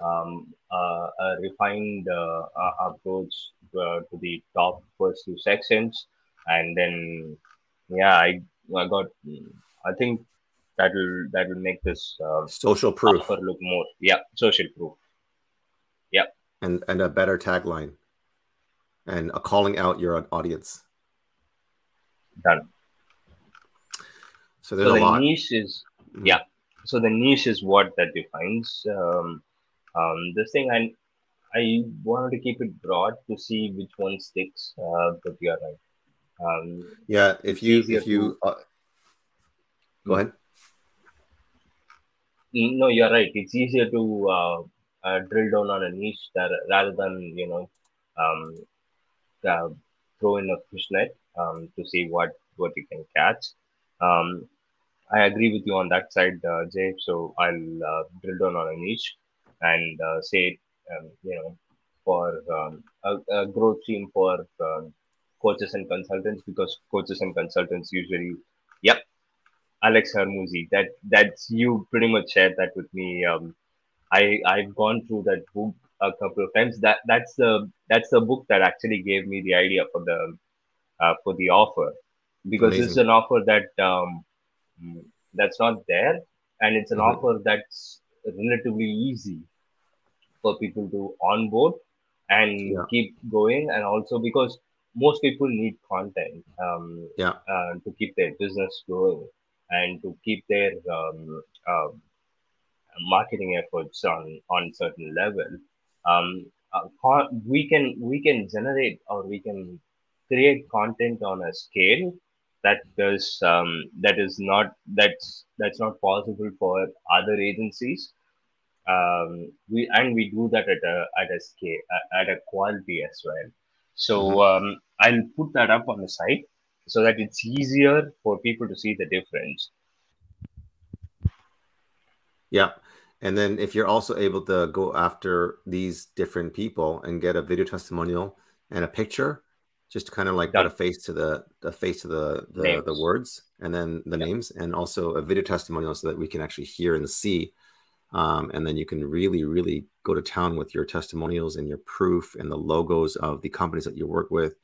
um, uh, a refined uh, approach uh, to the top first two sections. And then, yeah, I, I got, I think that will that will make this uh, social proof look more yeah social proof yeah and and a better tagline and a calling out your audience. Done. So there's so a the lot. niche is mm-hmm. yeah. So the niche is what that defines um, um, this thing, and I wanted to keep it broad to see which one sticks. Uh, but you're right. Um, yeah, if you if you to... uh, go ahead. Mm, no, you're right. It's easier to uh, uh, drill down on a niche that rather than you know um, uh, throw in a fish net um, to see what what you can catch. Um, I agree with you on that side, uh, Jay. So I'll uh, drill down on a niche and uh, say, um, you know, for um, a, a, growth team for um, coaches and consultants because coaches and consultants usually, yep, Alex Hormozi. That that's you pretty much shared that with me. Um, I I've gone through that book a couple of times. That that's the that's the book that actually gave me the idea for the uh, for the offer because Amazing. it's an offer that um, that's not there, and it's an mm-hmm. offer that's relatively easy for people to onboard and yeah. keep going, and also because most people need content um, yeah. uh, to keep their business going and to keep their um, uh, marketing efforts on on certain level um, uh, we can we can generate or we can create content on a scale that does um, that is not that's that's not possible for other agencies. Um, we and we do that at a at a scale at a quality as well. So mm-hmm. um, i'll put that up on the site so that it's easier for people to see the difference. Yeah and then if you're also able to go after these different people and get a video testimonial and a picture just to kind of like put a face to the the face to the the, the words and then the names and also a video testimonial so that we can actually hear and see um, and then you can really really go to town with your testimonials and your proof and the logos of the companies that you work with.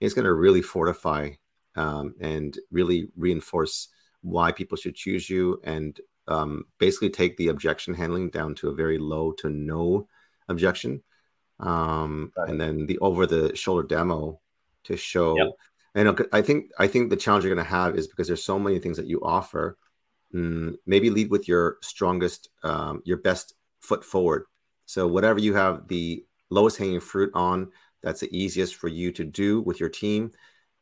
It's going to really fortify um, and really reinforce why people should choose you and um, basically take the objection handling down to a very low to no objection um, and then the over the shoulder demo to show. Yep. And I think I think the challenge you're going to have is because there's so many things that you offer. Mm, maybe lead with your strongest, um, your best foot forward. So whatever you have the lowest hanging fruit on, that's the easiest for you to do with your team,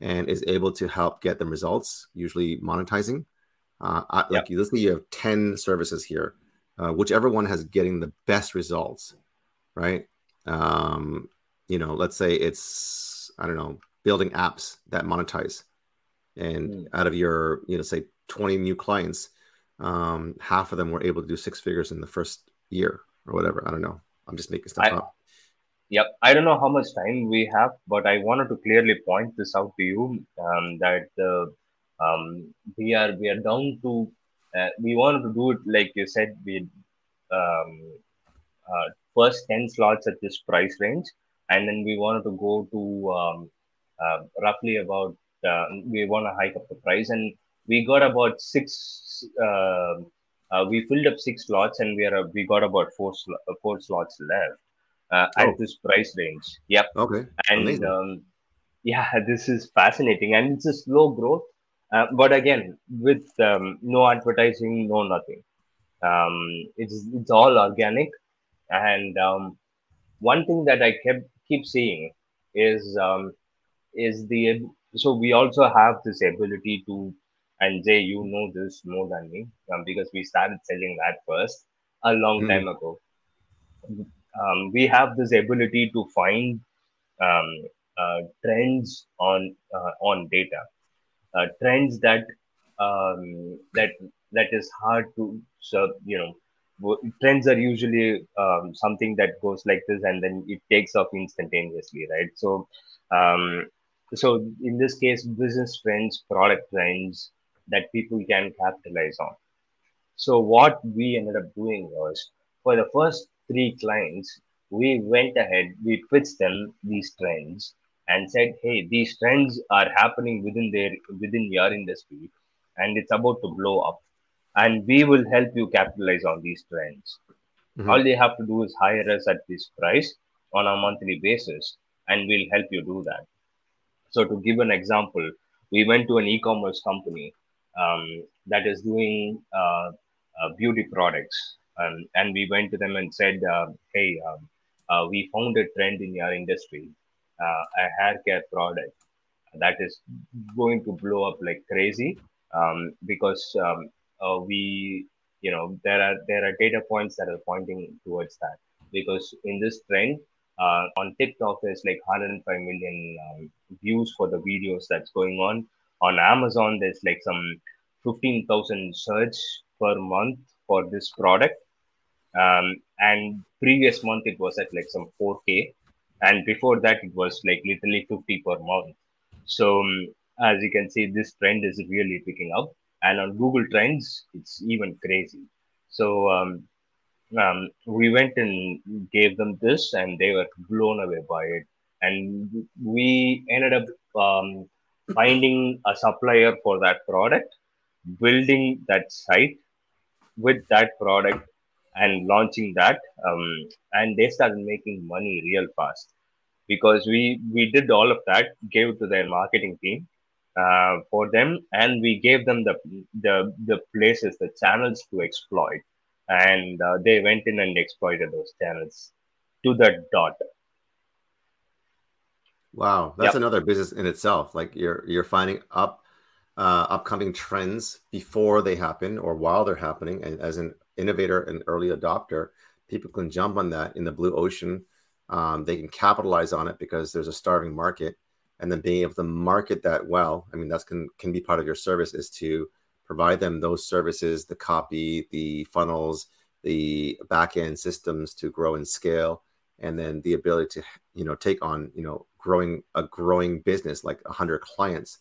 and is able to help get them results. Usually monetizing. Uh, yep. Like let's say you have ten services here, uh, whichever one has getting the best results, right? Um, you know, let's say it's I don't know building apps that monetize and mm. out of your you know say 20 new clients um, half of them were able to do six figures in the first year or whatever i don't know i'm just making stuff I, up yep i don't know how much time we have but i wanted to clearly point this out to you um, that uh, um, we are we are down to uh, we wanted to do it like you said we um, uh, first 10 slots at this price range and then we wanted to go to um, uh, roughly about uh, we want to hike up the price, and we got about six. Uh, we filled up six slots, and we are we got about four sl- four slots left oh. at this price range. Yep. Okay. And um, yeah, this is fascinating, and it's a slow growth. Uh, but again, with um, no advertising, no nothing. Um, it's it's all organic, and um, one thing that I kept keep seeing is um, is the so we also have this ability to and Jay, you know this more than me um, because we started selling that first a long mm. time ago. Um, we have this ability to find um, uh, trends on uh, on data, uh, trends that um, that that is hard to so you know trends are usually um, something that goes like this and then it takes off instantaneously right? So um, so in this case business trends product trends that people can capitalize on. So what we ended up doing was for the first three clients we went ahead we pitched them these trends and said hey these trends are happening within their within your industry and it's about to blow up and we will help you capitalize on these trends. Mm-hmm. all they have to do is hire us at this price on a monthly basis and we'll help you do that. So to give an example, we went to an e-commerce company um, that is doing uh, uh, beauty products, um, and we went to them and said, uh, "Hey, um, uh, we found a trend in your industry, a hair care product that is going to blow up like crazy um, because um, uh, we." You know, there are there are data points that are pointing towards that because in this trend, uh, on TikTok, there's like 105 million um, views for the videos that's going on. On Amazon, there's like some 15,000 search per month for this product. Um, and previous month it was at like some 4K, and before that it was like literally 50 per month. So um, as you can see, this trend is really picking up. And on Google Trends, it's even crazy. So um, um, we went and gave them this, and they were blown away by it. And we ended up um, finding a supplier for that product, building that site with that product, and launching that. Um, and they started making money real fast because we we did all of that, gave it to their marketing team, uh, for them and we gave them the the the places the channels to exploit and uh, they went in and exploited those channels to the dot. Wow, that's yep. another business in itself. Like you're you're finding up uh, upcoming trends before they happen or while they're happening. And as an innovator and early adopter, people can jump on that in the blue ocean. Um, they can capitalize on it because there's a starving market, and then being able to market that well. I mean, that's can can be part of your service is to provide them those services, the copy, the funnels, the back end systems to grow and scale, and then the ability to you know take on you know growing a growing business like 100 clients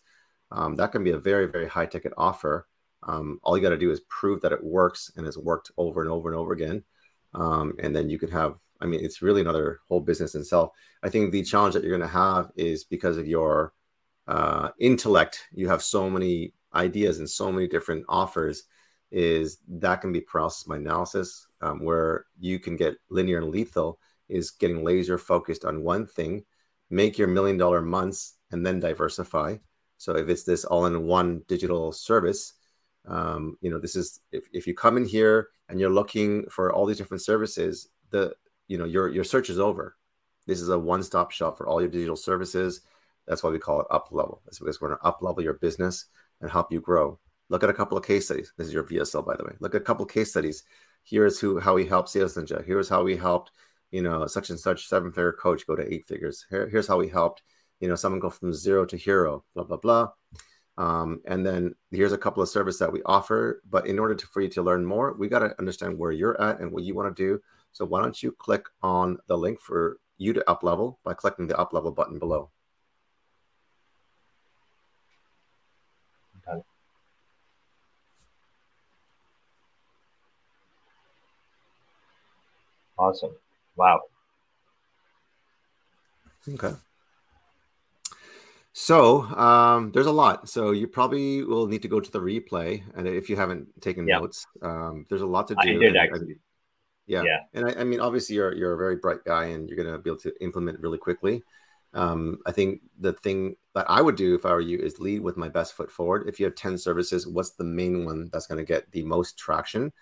um, that can be a very very high ticket offer um, all you got to do is prove that it works and has worked over and over and over again. Um, and then you can have i mean it's really another whole business in itself. I think the challenge that you're going to have is because of your uh, intellect. You have so many ideas and so many different offers is that can be paralysis by analysis um, where you can get linear and lethal is getting laser focused on one thing make your million dollar months and then diversify. So if it's this all in one digital service um, you know this is if, if you come in here and you're looking for all these different services the you know your your search is over. This is a one-stop shop for all your digital services. That's why we call it up level. That's because we're going to up level your business and help you grow. Look at a couple of case studies. This is your vsl by the way. Look at a couple of case studies. Here's who how we help sales ninja. Here's how we helped you know such and such seven figure coach go to eight figures. Here, here's how we helped you know someone go from zero to hero blah blah blah um, and then here's a couple of services that we offer. But in order to, for you to learn more, we got to understand where you're at and what you want to do. So why don't you click on the link for you to up level by clicking the up level button below. Awesome. Wow. Okay. So um, there's a lot. So you probably will need to go to the replay, and if you haven't taken yeah. notes, um, there's a lot to do. I did actually. yeah. yeah, and I, I, mean, obviously, you're you're a very bright guy, and you're going to be able to implement really quickly. Um, I think the thing that I would do if I were you is lead with my best foot forward. If you have ten services, what's the main one that's going to get the most traction?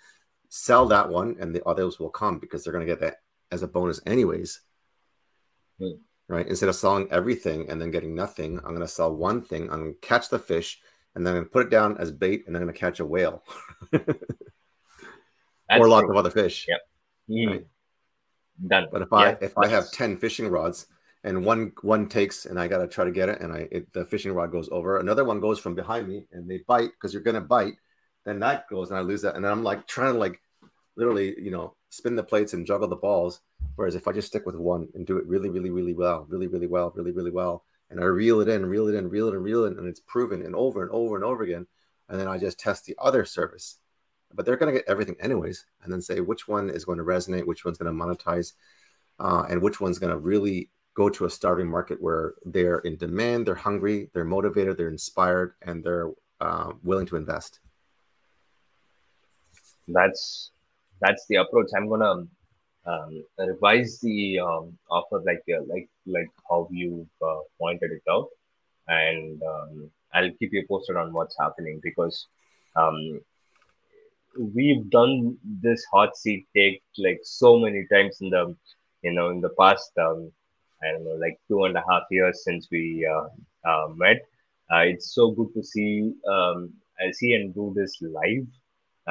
Sell that one, and the others will come because they're going to get that as a bonus, anyways. Hmm right? Instead of selling everything and then getting nothing, I'm going to sell one thing. I'm going to catch the fish and then I'm going to put it down as bait and then I'm going to catch a whale or lots of other fish. Yep. Mm. Right? But if yeah. I if I have ten fishing rods and one one takes and I got to try to get it and I it, the fishing rod goes over, another one goes from behind me and they bite because you're going to bite, then that goes and I lose that and then I'm like trying to like literally you know spin the plates and juggle the balls Whereas if I just stick with one and do it really, really, really well, really, really well, really, really well, and I reel it in, reel it in, reel it in, reel it in, and it's proven and over and over and over again, and then I just test the other service. But they're going to get everything anyways, and then say which one is going to resonate, which one's going to monetize, uh, and which one's going to really go to a starving market where they're in demand, they're hungry, they're motivated, they're inspired, and they're uh, willing to invest. That's that's the approach. I'm gonna um, revise the um, offer like uh, like like how you uh, pointed it out, and um, I'll keep you posted on what's happening because um, we've done this hot seat take like so many times in the you know in the past um, I don't know like two and a half years since we uh, uh met. Uh, it's so good to see um, I see and do this live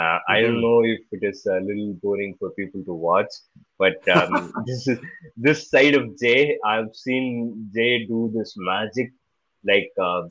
uh. I don't mm-hmm. know if it is a little boring for people to watch, but um, this is this side of Jay. I've seen Jay do this magic like uh,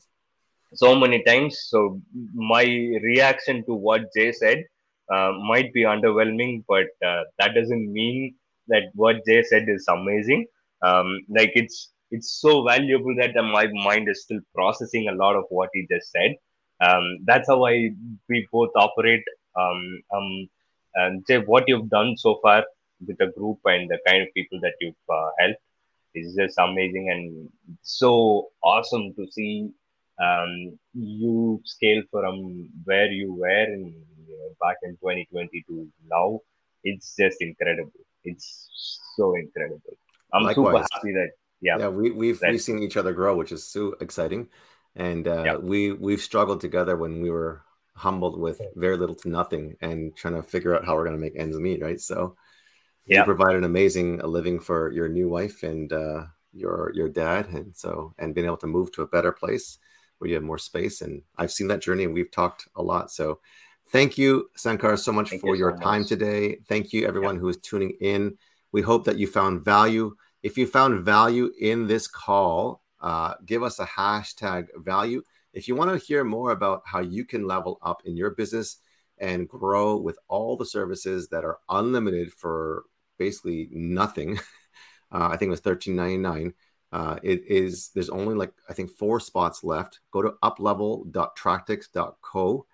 so many times. So my reaction to what Jay said uh, might be underwhelming, but uh, that doesn't mean that what Jay said is amazing. Um, like it's it's so valuable that my mind is still processing a lot of what he just said. Um, that's how I we both operate um, um, and Jay, what you've done so far with the group and the kind of people that you've uh, helped is just amazing and so awesome to see um, you scale from where you were in you know, back in 2020 to now. It's just incredible. It's so incredible. I'm Likewise. super happy that yeah, yeah, we, we've we've seen each other grow, which is so exciting, and uh, yeah. we we've struggled together when we were humbled with very little to nothing and trying to figure out how we're going to make ends meet, right? So yeah. you provide an amazing living for your new wife and uh, your your dad, and so and being able to move to a better place where you have more space. And I've seen that journey and we've talked a lot. So thank you, Sankar, so much thank for you your so time much. today. Thank you, everyone yeah. who is tuning in. We hope that you found value. If you found value in this call, uh, give us a hashtag value. If you want to hear more about how you can level up in your business and grow with all the services that are unlimited for basically nothing, uh, I think it was thirteen ninety nine. Uh, it is there's only like I think four spots left. Go to uplevel.tractics.co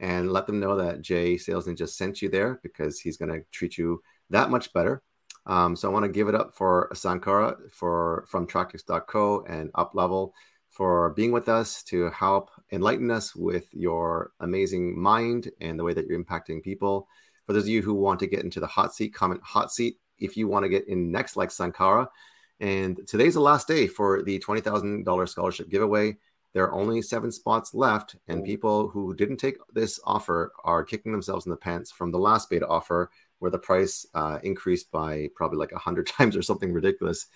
and let them know that Jay Sales Ninja sent you there because he's going to treat you that much better. Um, so I want to give it up for Sankara for from Tractics.co and Uplevel for being with us to help enlighten us with your amazing mind and the way that you're impacting people. For those of you who want to get into the hot seat, comment hot seat if you want to get in next, like Sankara. And today's the last day for the $20,000 scholarship giveaway. There are only seven spots left, and people who didn't take this offer are kicking themselves in the pants from the last beta offer where the price uh, increased by probably like a hundred times or something ridiculous.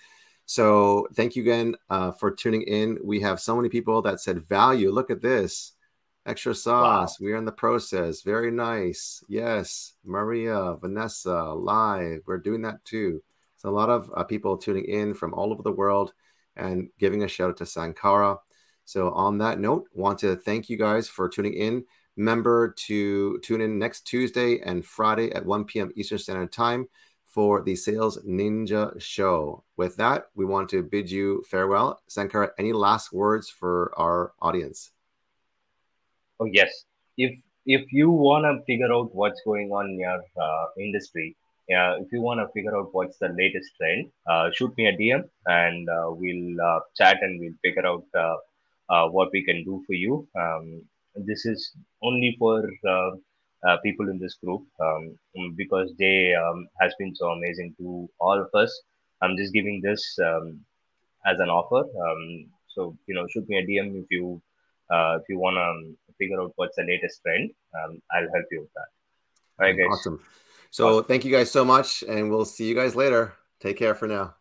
So thank you again uh, for tuning in. We have so many people that said value. Look at this extra sauce. Wow. We're in the process. Very nice. Yes, Maria, Vanessa, live. We're doing that too. So a lot of uh, people tuning in from all over the world and giving a shout out to Sankara. So on that note, want to thank you guys for tuning in. Remember to tune in next Tuesday and Friday at 1 p.m. Eastern Standard Time for the Sales Ninja Show. With that, we want to bid you farewell. Sankara, any last words for our audience? Oh yes. If if you want to figure out what's going on in your uh, industry, yeah, if you want to figure out what's the latest trend, uh, shoot me a DM and uh, we'll uh, chat and we'll figure out uh, uh, what we can do for you. Um, this is only for uh, people in this group um, because they um, has been so amazing to all of us. I'm just giving this um, as an offer. Um, so you know, shoot me a DM if you uh, if you want to figure out what's the latest trend. Um, I'll help you with that. All right, guys. Awesome. So awesome. thank you guys so much, and we'll see you guys later. Take care for now.